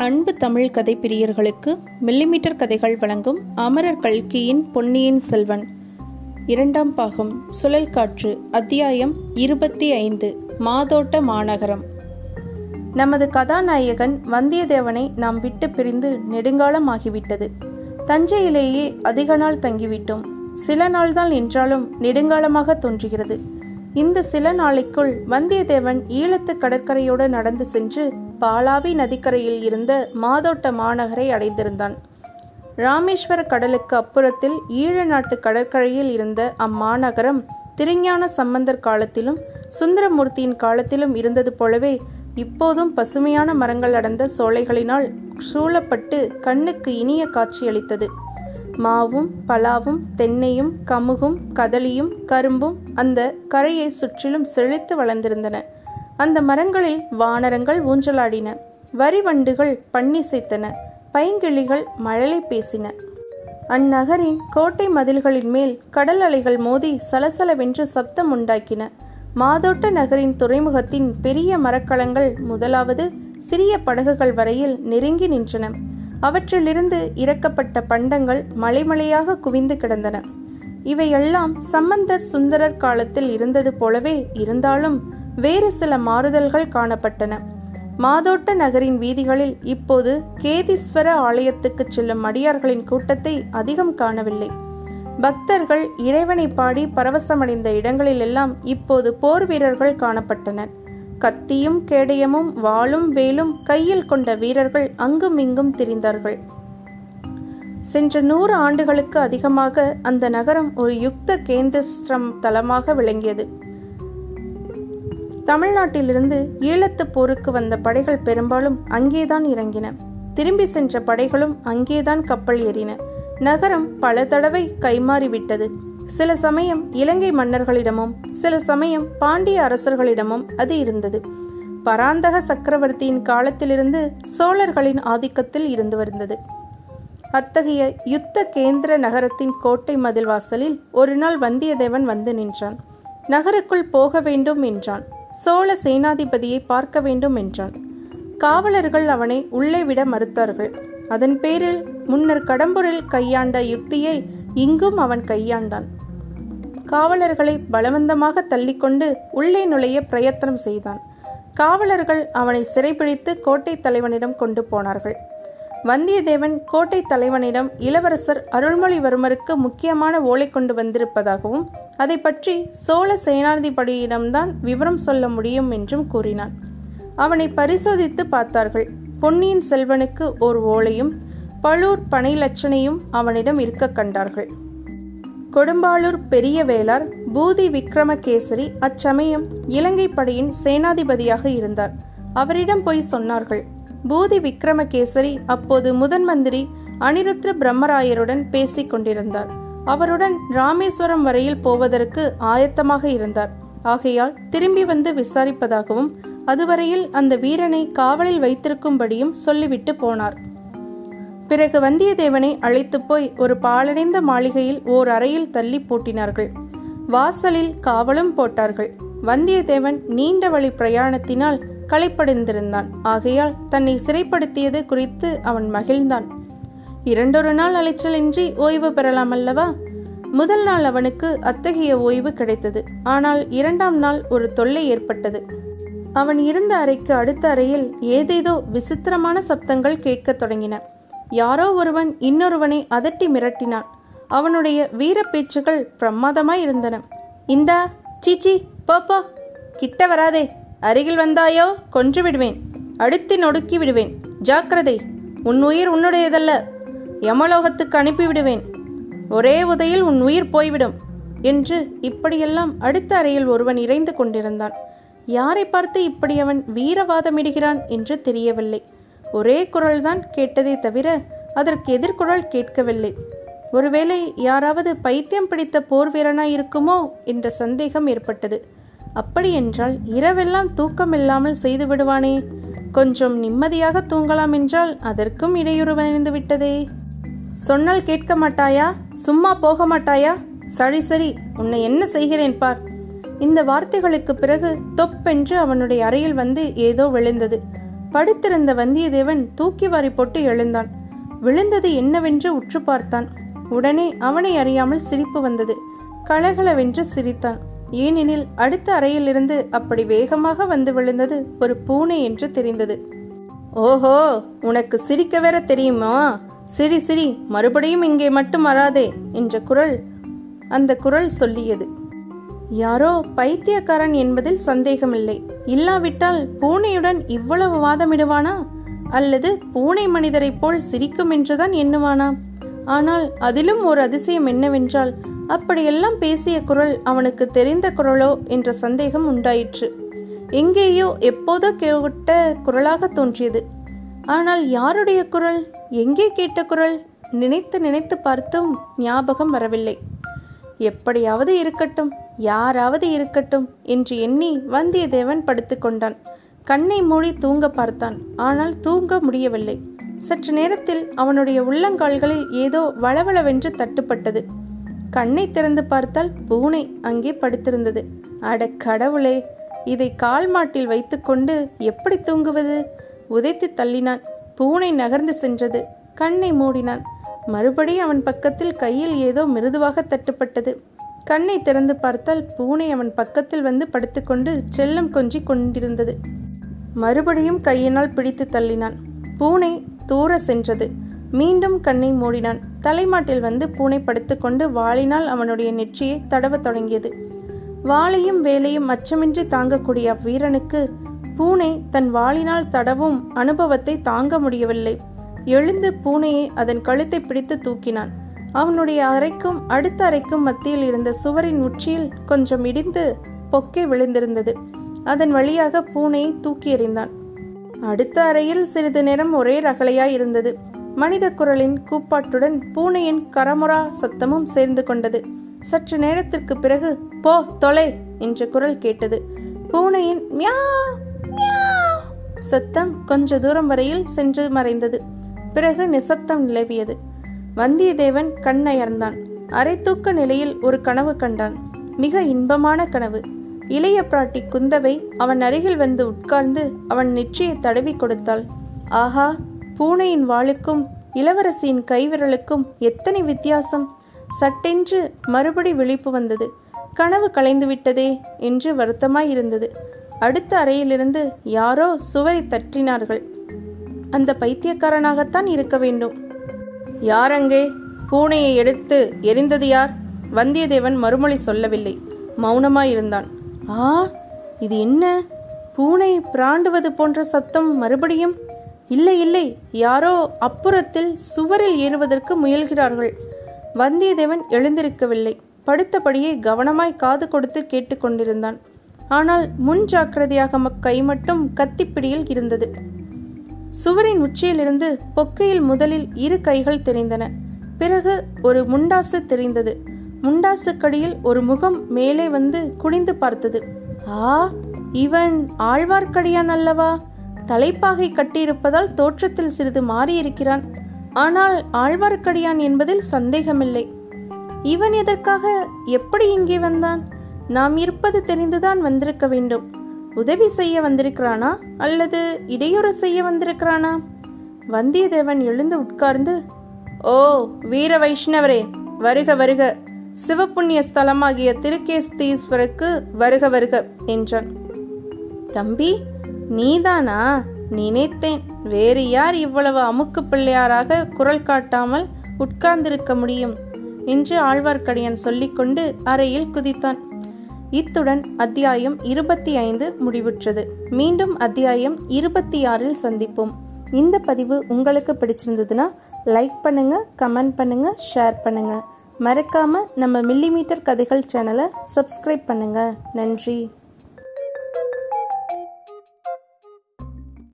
அன்பு தமிழ் கதை பிரியர்களுக்கு மில்லிமீட்டர் கதைகள் வழங்கும் அமரர் கல்கியின் பொன்னியின் செல்வன். இரண்டாம் பாகம் சுழல் காற்று அத்தியாயம் இருபத்தி ஐந்து மாதோட்ட மாநகரம். நமது கதாநாயகன் வந்தியத்தேவனை நாம் விட்டு பிரிந்து நெடுங்காலம் ஆகிவிட்டது தஞ்சையிலேயே அதிக நாள் தங்கிவிட்டோம். சில நாள்தான் என்றாலும் நெடுங்காலமாக தோன்றுகிறது. இந்த சில நாளைக்குள் வந்தியத்தேவன் ஈழத்து கடற்கரையோடு நடந்து சென்று பாலாவி நதிக்கரையில் இருந்த மாதோட்ட மாநகரை அடைந்திருந்தான். ராமேஸ்வர கடலுக்கு அப்புறத்தில் ஈழ நாட்டு கடற்கரையில் இருந்த அம்மாநகரம் திருஞான சம்பந்தர் காலத்திலும் சுந்தரமூர்த்தியின் காலத்திலும் இருந்தது போலவே இப்போதும் பசுமையான மரங்கள் அடர்ந்த சோலைகளினால் சூழப்பட்டு கண்ணுக்கு இனிய காட்சியளித்தது மாவும் பலாவும் தென்னையும் கமுகும் கதலியும் கரும்பும் அந்த கரையை சுற்றிலும் செழித்து வளர்ந்திருந்தன. அந்த மரங்களில் வானரங்கள் ஊஞ்சலாடின. வரிவண்டுகள் பன்னிசைத்தன. பைங்கிளிகள் மழலை பேசின. அந்நகரின் கோட்டை மதில்களின் மேல் கடல் அலைகள் மோதி சலசலவென்று சப்தம் உண்டாக்கின. மாதோட்ட நகரின் துறைமுகத்தின் பெரிய மரக்கலங்கள் முதலாவது சிறிய படகுகள் வரையில் நெருங்கி நின்றன. அவற்றிலிருந்து இறக்கப்பட்ட பண்டங்கள் மலைமலையாக குவிந்து கிடந்தன. இவையெல்லாம் சம்பந்தர் சுந்தரர் காலத்தில் இருந்தது போலவே இருந்தாலும் வேறு சில மாறுதல்கள் காணப்பட்டன. மாதோட்ட நகரின் வீதிகளில் இப்போது கேதீஸ்வர ஆலயத்துக்கு செல்லும் அடியார்களின் கூட்டத்தை அதிகம் காணவில்லை. பக்தர்கள் இறைவனை பாடி பரவசமடைந்த இடங்களிலெல்லாம் இப்போது போர் வீரர்கள் காணப்பட்டனர். கத்தியும் கேடயமும் வாளும் வேலும் கையில் கொண்ட வீரர்கள் அங்கும் இங்கும் திரிந்தார்கள். சென்ற நூறு ஆண்டுகளுக்கு அதிகமாக அந்த நகரம் ஒரு யுக்த கேந்திரம் தலமாக விளங்கியது. தமிழ்நாட்டிலிருந்து ஈழத்து போருக்கு வந்த படைகள் பெரும்பாலும் அங்கேதான் இறங்கின. திரும்பி சென்ற படைகளும் அங்கேதான் கப்பல் ஏறின. நகரம் பல தடவை கைமாறிவிட்டது. சில சமயம் இலங்கை மன்னர்களிடமும் சில சமயம் பாண்டிய அரசர்களிடமும் அது இருந்தது. பராந்தக சக்கரவர்த்தியின் காலத்திலிருந்து சோழர்களின் ஆதிக்கத்தில் இருந்து வந்தது. அத்தகைய யுத்த கேந்திர நகரத்தின் கோட்டை மதில் வாசலில் ஒரு நாள் வந்தியத்தேவன் வந்து நின்றான். நகருக்குள் போக வேண்டும் என்றான். சோழ சேனாதிபதியை பார்க்க வேண்டும் என்றான். காவலர்கள் அவனை உள்ளே விட மறுத்தார்கள். அதன் பேரில் முன்னர் கடம்பூரில் கையாண்ட யுக்தியை இங்கும் அவன் கையாண்டான். காவலர்களை பலவந்தமாக தள்ளிக்கொண்டு உள்ளே நுழைய பிரயத்தனம் செய்தான். காவலர்கள் அவனை சிறைபிடித்து கோட்டை தலைவனிடம் கொண்டு போனார்கள். வந்தியத்தேவன் கோட்டை தலைவனிடம் இளவரசர் அருள்மொழிவர்மருக்கு முக்கியமான ஓலை கொண்டு வந்திருப்பதாகவும் அதை பற்றி சோழ சேனாதிபதியிடம்தான் விவரம் சொல்ல முடியும் என்றும் கூறினான். அவனை பரிசோதித்து பார்த்தார்கள். பொன்னியின் செல்வனுக்கு ஓர் ஓலையும் பழூர் பனை லட்சணையும் அவனிடம் இருக்க கண்டார்கள். கொடும்பாளூர் பெரிய வேளார் பூதி விக்ரமகேசரி அச்சமயம் இலங்கை படையின் சேனாதிபதியாக இருந்தார். அவரிடம் போய் சொன்னார்கள் பூதி விக்ரமகேசரி அப்போது முதன் மந்திரி அனிருத்ர பிரம்மராயருடன் பேசிக் கொண்டிருந்தார். அவருடன் ராமேஸ்வரம் வரையில் போவதற்கு ஆயத்தமாக இருந்தார். ஆகையால் திரும்பி வந்து விசாரிப்பதாகவும் அதுவரையில் அந்த வீரனை காவலில் வைத்திருக்கும்படியும் சொல்லிவிட்டு போனார். பிறகு வந்தியத்தேவனை அழைத்து போய் ஒரு பாலடைந்த மாளிகையில் ஓர் அறையில் தள்ளி பூட்டினார்கள். வாசலில் காவலும் போட்டார்கள். வந்தியத்தேவன் நீண்ட வழி பிரயாணத்தினால் களைப்படைந்திருந்தான். ஆகையால் தன்னை சிறைப்படுத்தியது குறித்து அவன் மகிழ்ந்தான். இரண்டொரு நாள் அலைச்சலின்றி ஓய்வு பெறலாம் அல்லவா? முதல் நாள் அவனுக்கு அத்தகைய ஓய்வு கிடைத்தது. ஆனால் இரண்டாம் நாள் ஒரு தொல்லை ஏற்பட்டது. அவன் இருந்த அறைக்கு அடுத்த அறையில் ஏதேதோ விசித்திரமான சப்தங்கள் கேட்கத் தொடங்கின. யாரோ ஒருவன் இன்னொருவனை அதட்டி மிரட்டினான். அவனுடைய வீர பேச்சுகள் பிரமாதமாய் இருந்தன. இந்தா சீச்சி போப்போ கிட்ட வராதே. அருகில் வந்தாயோ கொன்று விடுவேன். அடுத்து நொடுக்கி விடுவேன். ஜாக்கிரதை. உன் உயிர் உன்னுடையதல்ல. யமலோகத்துக்கு அனுப்பிவிடுவேன் ஒரே உதையில் உன் உயிர் போய்விடும். என்று இப்படியெல்லாம் அடுத்த அறையில் ஒருவன் இறைந்து கொண்டிருந்தான். யாரை பார்த்து இப்படி அவன் வீரவாதமிடுகிறான் என்று தெரியவில்லை. ஒரே குரல்தான் கேட்டதே தவிர அதற்கு எதிர்குரல் கேட்கவில்லை. ஒருவேளை யாராவது பைத்தியம் பிடித்த போர் வீரனாய் இருக்குமோ என்ற சந்தேகம் ஏற்பட்டது. அப்படியென்றால் இரவெல்லாம் தூக்கம் இல்லாமல் செய்து விடுவானே. கொஞ்சம் நிம்மதியாக தூங்கலாம் என்றால் அதற்கும் இடையூறு வந்து விட்டதே. சொன்னால் கேட்க மாட்டாயா? சும்மா போக மாட்டாயா? சரி சரி உன்னை என்ன செய்கிறேன் பார். இந்த வார்த்தைகளுக்கு பிறகு தொப்பென்று அவனுடைய அறையில் வந்து ஏதோ விழுந்தது. படுத்திருந்த வந்தியத்தேவன் தூக்கி வாரி போட்டு எழுந்தான். விழுந்தது என்னவென்று உற்று பார்த்தான். உடனே அவனை அறியாமல் சிரிப்பு வந்தது. கலகலவென்று சிரித்தான். ஏனெனில் அடுத்த அறையிலிருந்து அப்படி வேகமாக வந்து விழுந்தது ஒரு பூனை என்று தெரிந்தது. ஓஹோ உனக்கு சிரிக்க வேற தெரியுமா? சிரி சிரி மறுபடியும் இங்கே மட்டும் வராதே என்ற குரல் அந்த குரல் சொல்லியது. யாரோ பைத்தியக்காரன் என்பதில் சந்தேகமில்லை. இல்லாவிட்டால் பூனையுடன் இவ்வளவு வாதமிடுவானா? அல்லது பூனை மனிதரைப் போல் சிரிக்கும் என்றுதான் எண்ணுவானா? ஆனால் அதிலும் ஒரு அதிசயம் என்னவென்றால் அப்படியெல்லாம் பேசிய குரல் அவனுக்கு தெரிந்த குரலோ என்ற சந்தேகம் உண்டாயிற்று. எங்கேயோ எப்போதோ கேட்ட குரலாக தோன்றியது. ஆனால் யாருடைய குரல்? எங்கே கேட்ட குரல்? நினைத்து நினைத்து பார்த்தும் ஞாபகம் வரவில்லை. எப்படியாவது இருக்கட்டும். யாராவது இருக்கட்டும் என்று எண்ணி வந்தியத்தேவன் படுத்துக்கொண்டான் கண்ணை மூடி தூங்க பார்த்தான். ஆனால் தூங்க முடியவில்லை. சற்று நேரத்தில் அவனுடைய உள்ளங்கால்களில் ஏதோ வளவளவென்று தட்டுப்பட்டது. கண்ணை திறந்து பார்த்தால் பூனை அங்கே படுத்திருந்தது. அட கடவுளே இதை கால் மாட்டில் வைத்துக்கொண்டு எப்படி தூங்குவது? உதைத்து தள்ளினான். பூனை நகர்ந்து சென்றது. கண்ணை மூடினான். மறுபடி அவன் பக்கத்தில் கையில் ஏதோ மிருதுவாக தட்டுப்பட்டது. கண்ணை திறந்து பார்த்தால் பூனை அவன் பக்கத்தில் வந்து படுத்துக்கொண்டு செல்லம் கொஞ்சி கொண்டிருந்தது. மறுபடியும் கையினால் பிடித்து தள்ளினான். பூனை தூர சென்றது. மீண்டும் கண்ணை மூடினான். தலைமாட்டில் வந்து பூனை படுத்துக்கொண்டு வாளினால் அவனுடைய நெற்றியை தடவத் தொடங்கியது. வாளையும் வேலையும் அச்சமின்றி தாங்கக்கூடிய அவ்வீரனுக்கு பூனை தன் வாளினால் தடவும் அனுபவத்தை தாங்க முடியவில்லை. எழுந்து பூனையை அதன் கழுத்தை பிடித்து தூக்கினான். அவனுடைய அறைக்கும் அடுத்த அறைக்கும் மத்தியில் இருந்த சுவரின் உச்சியில் கொஞ்சம் இடிந்து பொக்கே விழுந்திருந்தது. அதன் வழியாக பூனையை தூக்கி எறிந்தான். அடுத்த அறையில் சிறிது நேரம் ஒரே ரகளையாய் இருந்தது. மனித குரலின் கூப்பாட்டுடன் பூனையின் கரமுரா சத்தமும் சேர்ந்து கொண்டது. சற்று நேரத்திற்கு பிறகு போ தொலை! என்ற குரல் கேட்டது. பூனையின் மியா சத்தம் கொஞ்ச தூரம் வரையில் சென்று மறைந்தது. பிறகு நிசப்தம் நிலவியது. வந்தியத்தேவன் கண்ணயர்ந்தான். அரைத்தூக்க தூக்க நிலையில் ஒரு கனவு கண்டான். மிக இன்பமான கனவு. இளைய பிராட்டி குந்தவை அவன் அருகில் வந்து உட்கார்ந்து அவன் நெற்றியை தடவி கொடுத்தாள். ஆஹா பூனையின் வாளுக்கும் இளவரசியின் கைவிரலுக்கும் எத்தனை வித்தியாசம். சட்டென்று மறுபடி விழிப்பு வந்தது. கனவு கலைந்து விட்டதே என்று வருத்தமாய் இருந்தது அடுத்த அறையிலிருந்து யாரோ சுவரை தட்டினார்கள். அந்த பைத்தியக்காரனாகத்தான் இருக்க வேண்டும். யார் அங்கே பூனையை எடுத்து எரிந்தது யார்? வந்தியத்தேவன் மறுமொழி சொல்லவில்லை. மௌனமாயிருந்தான். ஆ இது என்ன? பூனை பிராண்டுவது போன்ற சத்தம் மறுபடியும்? இல்லை இல்லை யாரோ அப்புறத்தில் சுவரில் ஏறுவதற்கு முயல்கிறார்கள். வந்தியத்தேவன் எழுந்திருக்கவில்லை. படுத்தபடியே கவனமாய் காது கொடுத்து கேட்டுக்கொண்டிருந்தான். ஆனால் முன் ஜாக்கிரதையாக கை மட்டும் கத்திப்பிடியில் இருந்தது. சுவரின் உச்சியிலிருந்து பொக்கையில் முதலில் இரு கைகள் தெரிந்தன. பிறகு ஒரு முண்டாசு தெரிந்தது. முண்டாசுக்கடியில் ஒரு முகம் மேலே வந்து குனிந்து பார்த்தது. ஆ இவன் ஆழ்வார்க்கடியான் அல்லவா? தலைப்பாகை கட்டியிருப்பதால் தோற்றத்தில் சிறிது மாறியிருக்கிறான். ஆனால் ஆழ்வார்க்கடியான் என்பதில் சந்தேகமில்லை. இவன் எதற்காக எப்படி இங்கே வந்தான்? நாம் இருப்பது தெரிந்துதான் வந்திருக்க வேண்டும். உதவி செய்ய வந்திருக்கிறானா? அல்லது இடையூறு செய்ய வந்திருக்கிறானா? வந்தியத்தேவன் எழுந்து உட்கார்ந்து ஓ வீர வைஷ்ணவரே வருக வருக. சிவப்புண்ணிய ஸ்தலமாகிய திருக்கேஸ்தீஸ்வருக்கு வருக வருக என்றான். தம்பி நீதானா? நினைத்தேன். வேறு யார் இவ்வளவு அமுக்கு பிள்ளையாராக குரல் காட்டாமல் உட்கார்ந்திருக்க முடியும்? என்று ஆழ்வார்க்கடியான் சொல்லிக்கொண்டு அறையில் குதித்தான். இத்துடன் அத்தியாயம் இருபத்தி ஐந்து முடிவுற்றது. மீண்டும் அத்தியாயம் இருபத்தி ஆறில் சந்திப்போம். இந்த பதிவு உங்களுக்கு பிடிச்சிருந்ததுன்னா லைக் பண்ணுங்க கமெண்ட் பண்ணுங்க ஷேர் பண்ணுங்க. மறக்காம நம்ம மில்லிமீட்டர் கதைகள் சேனலை சப்ஸ்கிரைப் பண்ணுங்க. நன்றி.